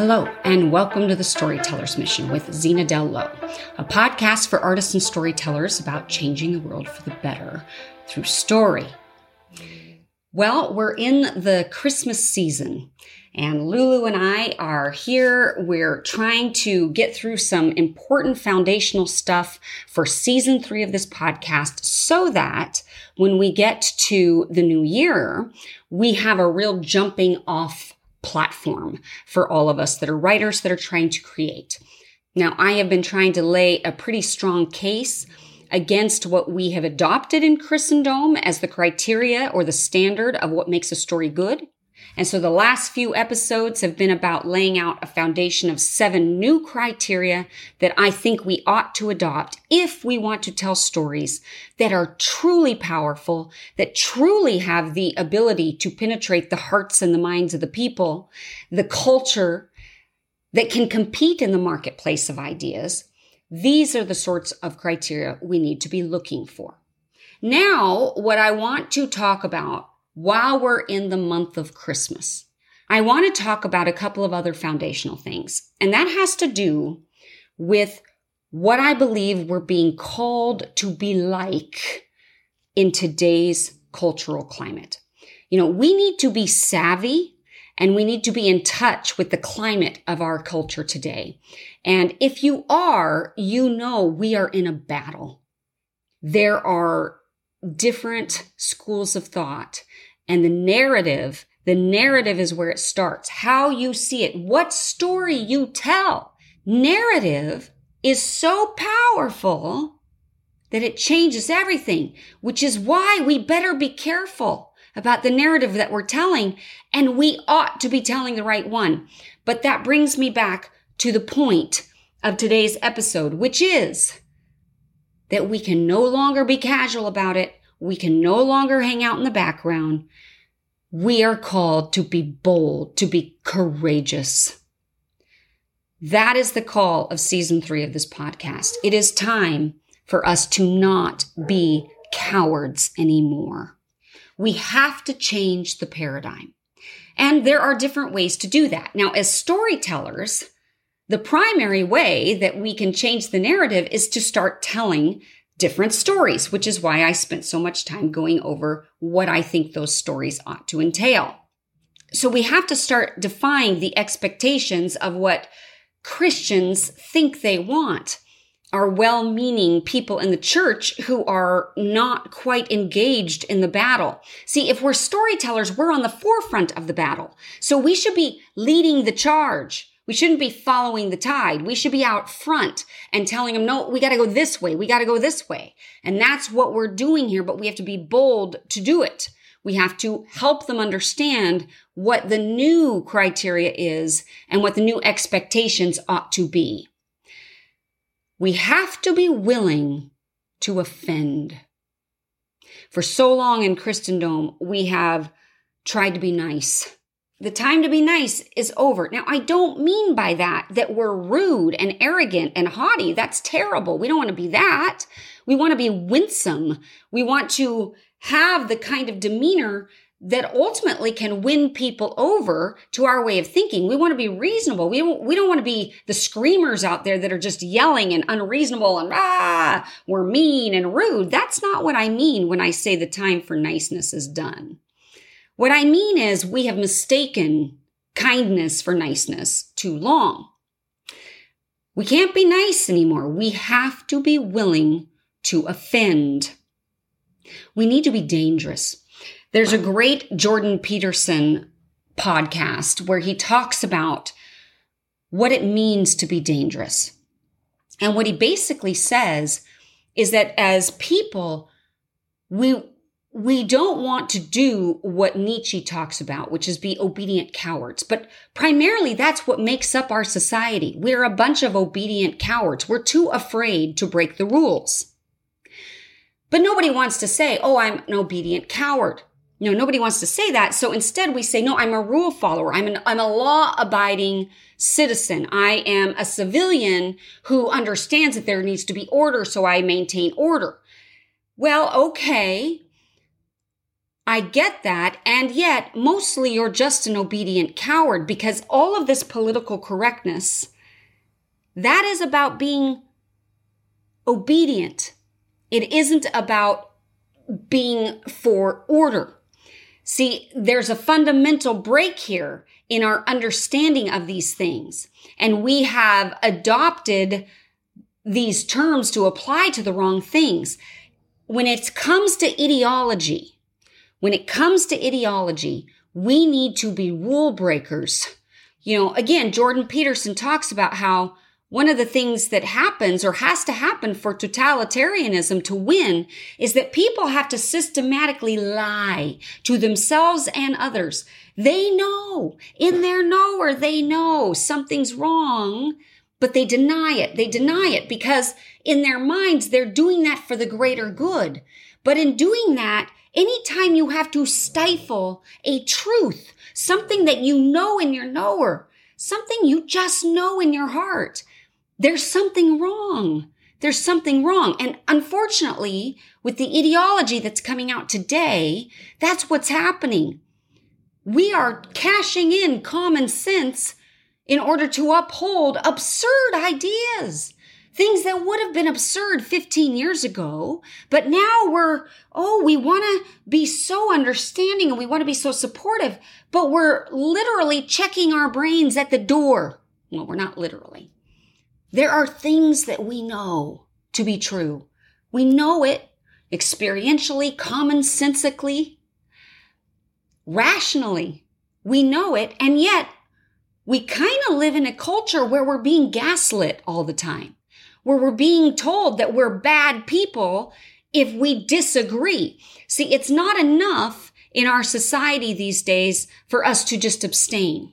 Hello, and welcome to the Storyteller's Mission with Zena Dell Lowe, a podcast for artists and storytellers about changing the world for the better through story. Well, we're in the Christmas season, and Lulu and I are here. We're trying to get through some important foundational stuff for season three of this podcast so that when we get to the new year, we have a real jumping off platform for all of us that are writers that are trying to create. Now, I have been trying to lay a pretty strong case against what we have adopted in Christendom as the criteria or the standard of what makes a story good. And so the last few episodes have been about laying out a foundation of seven new criteria that I think we ought to adopt if we want to tell stories that are truly powerful, that truly have the ability to penetrate the hearts and the minds of the people, the culture that can compete in the marketplace of ideas. These are the sorts of criteria we need to be looking for. Now, what I want to talk about while we're in the month of Christmas, I want to talk about a couple of other foundational things. And that has to do with what I believe we're being called to be like in today's cultural climate. You know, we need to be savvy and we need to be in touch with the climate of our culture today. And if you are, you know we are in a battle. There are different schools of thought and the narrative, the narrative is where it starts. How you see it, what story you tell. Narrative is so powerful that it changes everything, which is why we better be careful about the narrative that we're telling. And we ought to be telling the right one. But that brings me back to the point of today's episode, which is that we can no longer be casual about it. We can no longer hang out in the background. We are called to be bold, to be courageous. That is the call of season three of this podcast. It is time for us to not be cowards anymore. We have to change the paradigm. And there are different ways to do that. Now, as storytellers, the primary way that we can change the narrative is to start telling different stories, which is why I spent so much time going over what I think those stories ought to entail. So we have to start defining the expectations of what Christians think they want. Are well meaning people in the church who are not quite engaged in the battle. See, if we're storytellers, we're on the forefront of the battle. So we should be leading the charge. We shouldn't be following the tide. We should be out front and telling them, no, we got to go this way. We got to go this way. And that's what we're doing here, but we have to be bold to do it. We have to help them understand what the new criteria is and what the new expectations ought to be. We have to be willing to offend. For so long in Christendom, we have tried to be nice the time to be nice is over. Now, I don't mean by that that we're rude and arrogant and haughty. That's terrible. We don't want to be that. We want to be winsome. We want to have the kind of demeanor that ultimately can win people over to our way of thinking. We want to be reasonable. We don't, we don't want to be the screamers out there that are just yelling and unreasonable and ah, we're mean and rude. That's not what I mean when I say the time for niceness is done. What I mean is we have mistaken kindness for niceness too long. We can't be nice anymore. We have to be willing to offend. We need to be dangerous. There's a great Jordan Peterson podcast where he talks about what it means to be dangerous. And what he basically says is that as people, we we don't want to do what Nietzsche talks about, which is be obedient cowards. But primarily that's what makes up our society. We're a bunch of obedient cowards. We're too afraid to break the rules. But nobody wants to say, oh, I'm an obedient coward. No, nobody wants to say that. So instead we say, no, I'm a rule follower. I'm an, I'm a law abiding citizen. I am a civilian who understands that there needs to be order. So I maintain order. Well, okay I get that. And yet, mostly you're just an obedient coward because all of this political correctness, that is about being obedient. It isn't about being for order. See, there's a fundamental break here in our understanding of these things. And we have adopted these terms to apply to the wrong things. When it comes to ideology, when it comes to ideology, we need to be rule breakers. You know, again, Jordan Peterson talks about how one of the things that happens or has to happen for totalitarianism to win is that people have to systematically lie to themselves and others. They know in their knower, they know something's wrong, but they deny it. They deny it because in their minds, they're doing that for the greater good. But in doing that, anytime you have to stifle a truth, something that you know in your knower, something you just know in your heart, there's something wrong. There's something wrong. And unfortunately, with the ideology that's coming out today, that's what's happening. We are cashing in common sense in order to uphold absurd ideas. Things that would have been absurd 15 years ago, but now we're, oh, we want to be so understanding and we want to be so supportive, but we're literally checking our brains at the door. Well, we're not literally. There are things that we know to be true. We know it experientially, commonsensically, rationally. We know it. And yet we kind of live in a culture where we're being gaslit all the time, where we're being told that we're bad people if we disagree. See, it's not enough in our society these days for us to just abstain.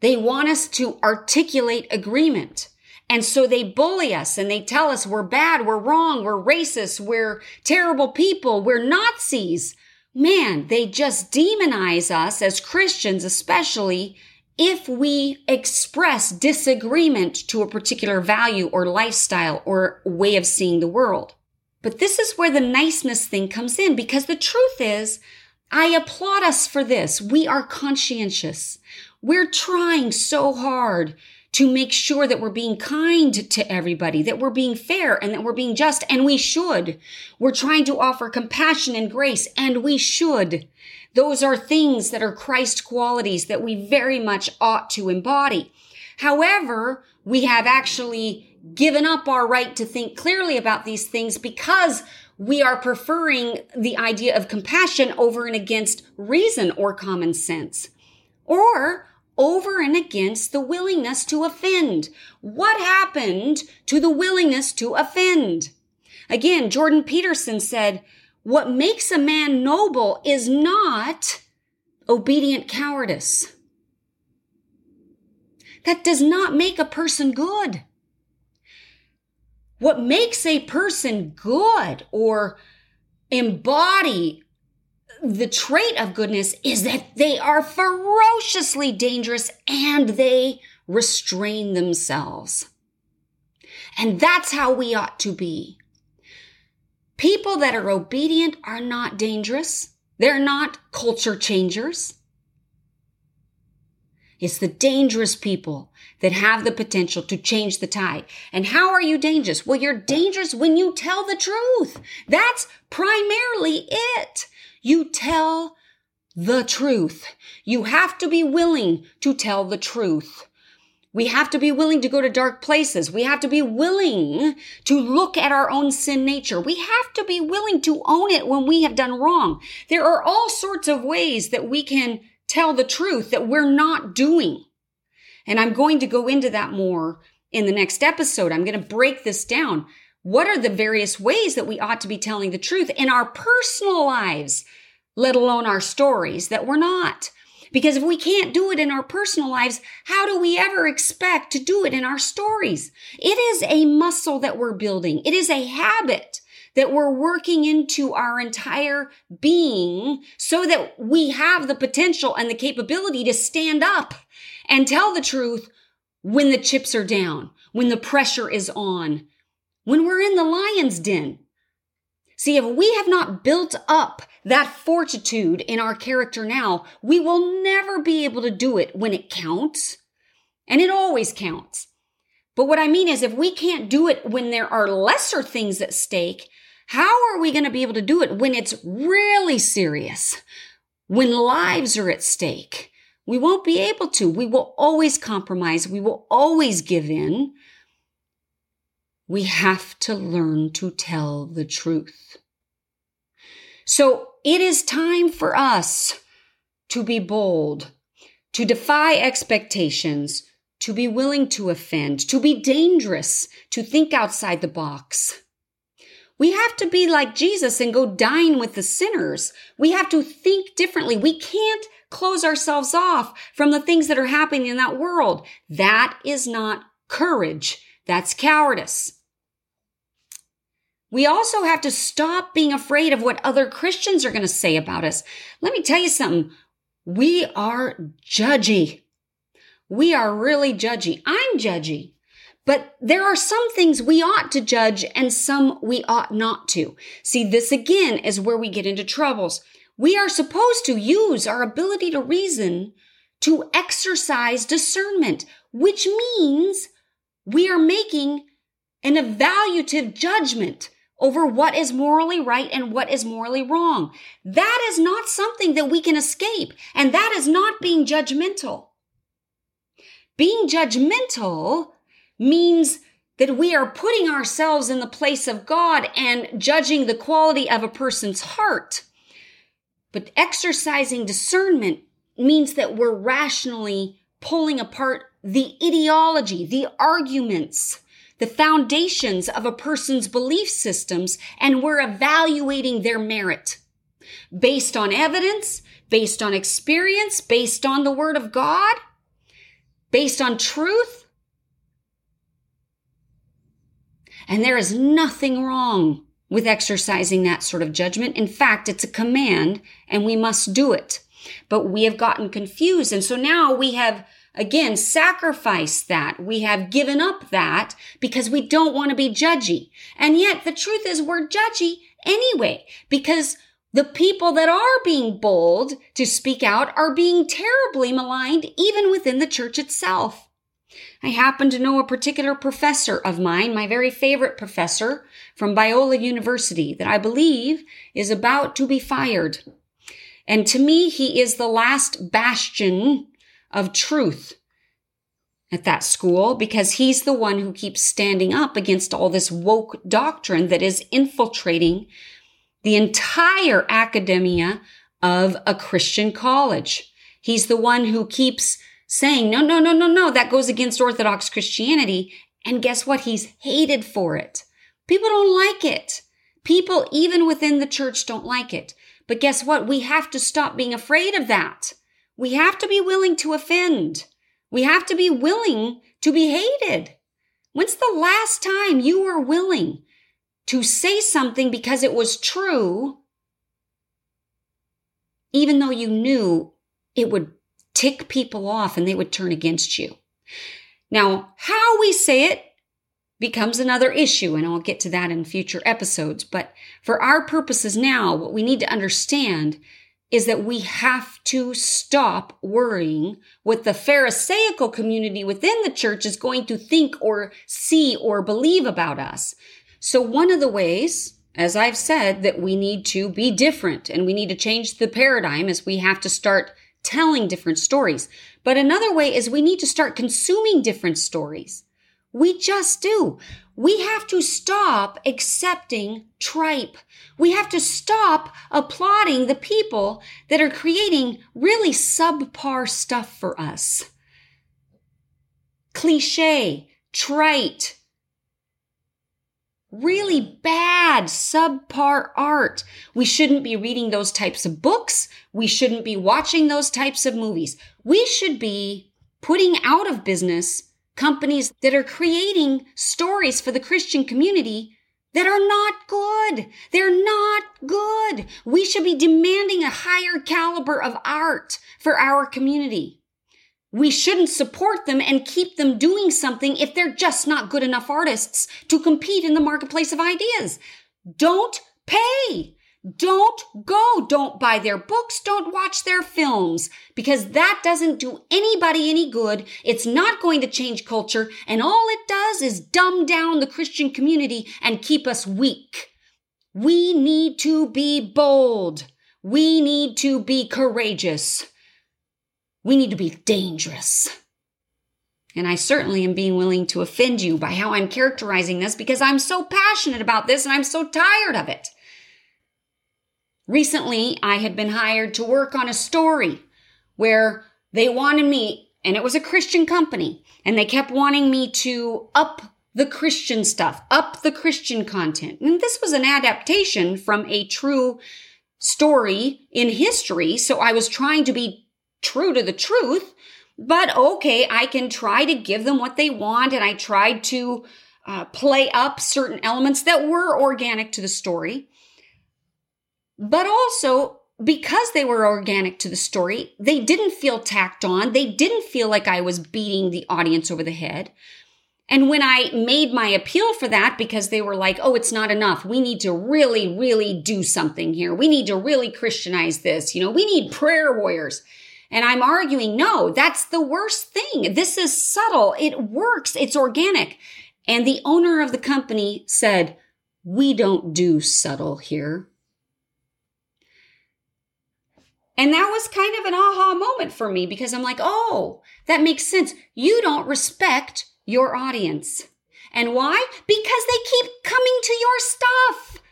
They want us to articulate agreement. And so they bully us and they tell us we're bad, we're wrong, we're racist, we're terrible people, we're Nazis. Man, they just demonize us as Christians, especially if we express disagreement to a particular value or lifestyle or way of seeing the world. But this is where the niceness thing comes in because the truth is, I applaud us for this. We are conscientious. We're trying so hard to make sure that we're being kind to everybody, that we're being fair and that we're being just, and we should. We're trying to offer compassion and grace, and we should. Those are things that are Christ qualities that we very much ought to embody. However, we have actually given up our right to think clearly about these things because we are preferring the idea of compassion over and against reason or common sense. Or over and against the willingness to offend. What happened to the willingness to offend? Again, Jordan Peterson said, what makes a man noble is not obedient cowardice. That does not make a person good. What makes a person good or embody the trait of goodness is that they are ferociously dangerous and they restrain themselves. And that's how we ought to be. People that are obedient are not dangerous. They're not culture changers. It's the dangerous people that have the potential to change the tide. And how are you dangerous? Well, you're dangerous when you tell the truth. That's primarily it. You tell the truth. You have to be willing to tell the truth. We have to be willing to go to dark places. We have to be willing to look at our own sin nature. We have to be willing to own it when we have done wrong. There are all sorts of ways that we can tell the truth that we're not doing. And I'm going to go into that more in the next episode. I'm going to break this down. What are the various ways that we ought to be telling the truth in our personal lives, let alone our stories that we're not? Because if we can't do it in our personal lives, how do we ever expect to do it in our stories? It is a muscle that we're building. It is a habit that we're working into our entire being so that we have the potential and the capability to stand up and tell the truth when the chips are down, when the pressure is on, when we're in the lion's den. See, if we have not built up that fortitude in our character now, we will never be able to do it when it counts. And it always counts. But what I mean is, if we can't do it when there are lesser things at stake, how are we going to be able to do it when it's really serious? When lives are at stake? We won't be able to. We will always compromise. We will always give in we have to learn to tell the truth. So it is time for us to be bold, to defy expectations, to be willing to offend, to be dangerous, to think outside the box. We have to be like Jesus and go dine with the sinners. We have to think differently. We can't close ourselves off from the things that are happening in that world. That is not courage. That's cowardice. We also have to stop being afraid of what other Christians are going to say about us. Let me tell you something. We are judgy. We are really judgy. I'm judgy. But there are some things we ought to judge and some we ought not to. See, this again is where we get into troubles. We are supposed to use our ability to reason to exercise discernment, which means we are making an evaluative judgment over what is morally right and what is morally wrong. That is not something that we can escape. And that is not being judgmental. Being judgmental means that we are putting ourselves in the place of God and judging the quality of a person's heart. But exercising discernment means that we're rationally pulling apart the ideology, the arguments, the foundations of a person's belief systems and we're evaluating their merit based on evidence, based on experience, based on the word of God, based on truth. And there is nothing wrong with exercising that sort of judgment. In fact, it's a command and we must do it. But we have gotten confused. And so now we have again, sacrifice that. We have given up that because we don't want to be judgy. And yet the truth is we're judgy anyway because the people that are being bold to speak out are being terribly maligned even within the church itself. I happen to know a particular professor of mine, my very favorite professor from Biola University that I believe is about to be fired. And to me, he is the last bastion of truth at that school because he's the one who keeps standing up against all this woke doctrine that is infiltrating the entire academia of a Christian college. He's the one who keeps saying, no, no, no, no, no, that goes against Orthodox Christianity. And guess what? He's hated for it. People don't like it. People, even within the church, don't like it. But guess what? We have to stop being afraid of that. We have to be willing to offend. We have to be willing to be hated. When's the last time you were willing to say something because it was true, even though you knew it would tick people off and they would turn against you? Now, how we say it becomes another issue, and I'll get to that in future episodes. But for our purposes now, what we need to understand is that we have to stop worrying what the Pharisaical community within the church is going to think or see or believe about us. So one of the ways, as I've said, that we need to be different and we need to change the paradigm is we have to start telling different stories. But another way is we need to start consuming different stories. We just do. We have to stop accepting tripe. We have to stop applauding the people that are creating really subpar stuff for us. Cliche, trite, really bad, subpar art. We shouldn't be reading those types of books. We shouldn't be watching those types of movies. We should be putting out of business companies that are creating stories for the Christian community that are not good. They're not good. We should be demanding a higher caliber of art for our community. We shouldn't support them and keep them doing something if they're just not good enough artists to compete in the marketplace of ideas. Don't Pay. Don't go. Don't buy their books. Don't watch their films because that doesn't do anybody any good. It's not going to change culture. And all it does is dumb down the Christian community and keep us weak. We need to be bold. We need to be courageous. We need to be dangerous. And I certainly am being willing to offend you by how I'm characterizing this because I'm so passionate about this and I'm so tired of it. Recently, I had been hired to work on a story where they wanted me, and it was a Christian company, and they kept wanting me to up the Christian stuff, up the Christian content. And this was an adaptation from a true story in history. So I was trying to be true to the truth, but okay, I can try to give them what they want. And I tried to uh, play up certain elements that were organic to the story. But also, because they were organic to the story, they didn't feel tacked on. They didn't feel like I was beating the audience over the head. And when I made my appeal for that, because they were like, oh, it's not enough. We need to really, really do something here. We need to really Christianize this. You know, we need prayer warriors. And I'm arguing, no, that's the worst thing. This is subtle. It works. It's organic. And the owner of the company said, we don't do subtle here. And that was kind of an aha moment for me because I'm like, oh, that makes sense. You don't respect your audience. And why? Because they keep coming to your stuff.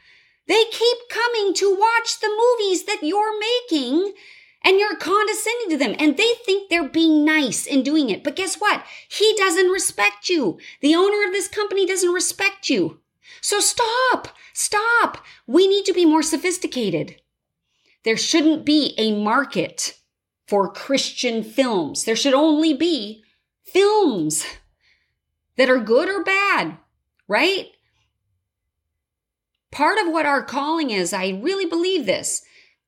They keep coming to watch the movies that you're making and you're condescending to them and they think they're being nice in doing it. But guess what? He doesn't respect you. The owner of this company doesn't respect you. So stop, stop. We need to be more sophisticated. There shouldn't be a market for Christian films. There should only be films that are good or bad, right? Part of what our calling is, I really believe this,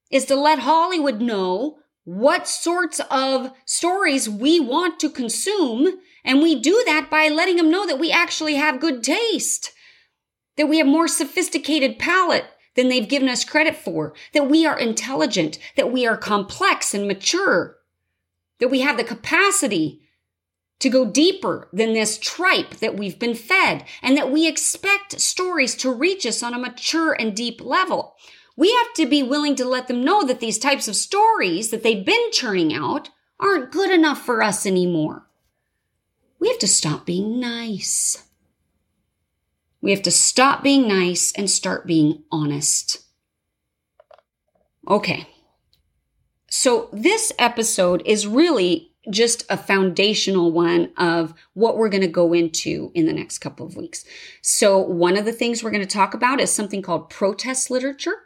is to let Hollywood know what sorts of stories we want to consume. And we do that by letting them know that we actually have good taste, that we have more sophisticated palate, than they've given us credit for, that we are intelligent, that we are complex and mature, that we have the capacity to go deeper than this tripe that we've been fed, and that we expect stories to reach us on a mature and deep level. We have to be willing to let them know that these types of stories that they've been churning out aren't good enough for us anymore. We have to stop being nice. We have to stop being nice and start being honest. Okay. So this episode is really just a foundational one of what we're going to go into in the next couple of weeks. So one of the things we're going to talk about is something called protest literature.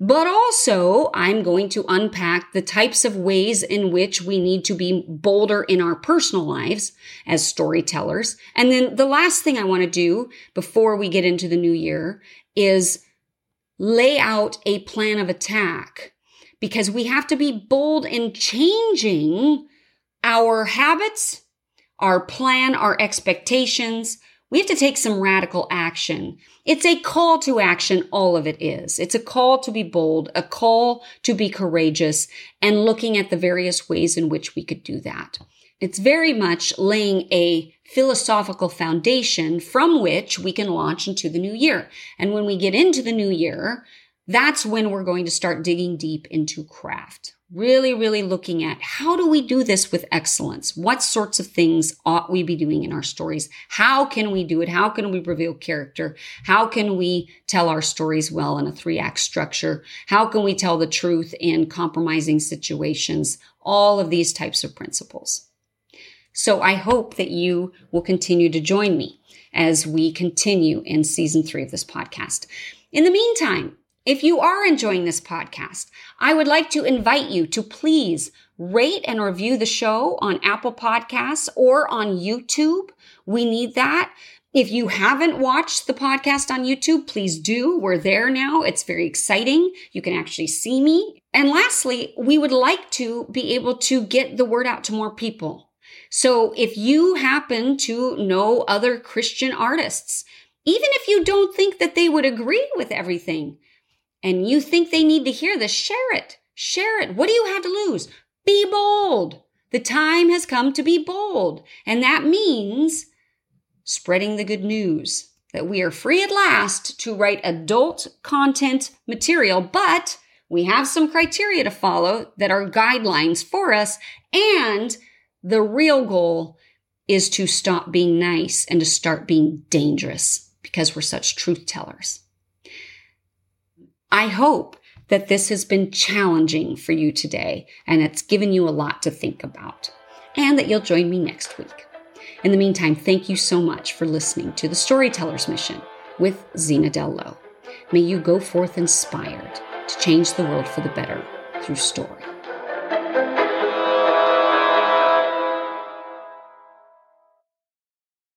But also, I'm going to unpack the types of ways in which we need to be bolder in our personal lives as storytellers. And then the last thing I want to do before we get into the new year is lay out a plan of attack because we have to be bold in changing our habits, our plan, our expectations, we have to take some radical action. It's a call to action, all of it is. It's a call to be bold, a call to be courageous, and looking at the various ways in which we could do that. It's very much laying a philosophical foundation from which we can launch into the new year. And when we get into the new year, that's when we're going to start digging deep into craft really, really looking at how do we do this with excellence? What sorts of things ought we be doing in our stories? How can we do it? How can we reveal character? How can we tell our stories well in a three act structure? How can we tell the truth in compromising situations? All of these types of principles. So I hope that you will continue to join me as we continue in season three of this podcast. In the meantime, if you are enjoying this podcast, I would like to invite you to please rate and review the show on Apple Podcasts or on YouTube. We need that. If you haven't watched the podcast on YouTube, please do. We're there now. It's very exciting. You can actually see me. And lastly, we would like to be able to get the word out to more people. So if you happen to know other Christian artists, even if you don't think that they would agree with everything, and you think they need to hear this, share it. Share it. What do you have to lose? Be bold. The time has come to be bold. And that means spreading the good news that we are free at last to write adult content material, but we have some criteria to follow that are guidelines for us. And the real goal is to stop being nice and to start being dangerous because we're such truth tellers. I hope that this has been challenging for you today and it's given you a lot to think about, and that you'll join me next week. In the meantime, thank you so much for listening to the Storyteller's Mission with Zena Dell Lowe. May you go forth inspired to change the world for the better through story.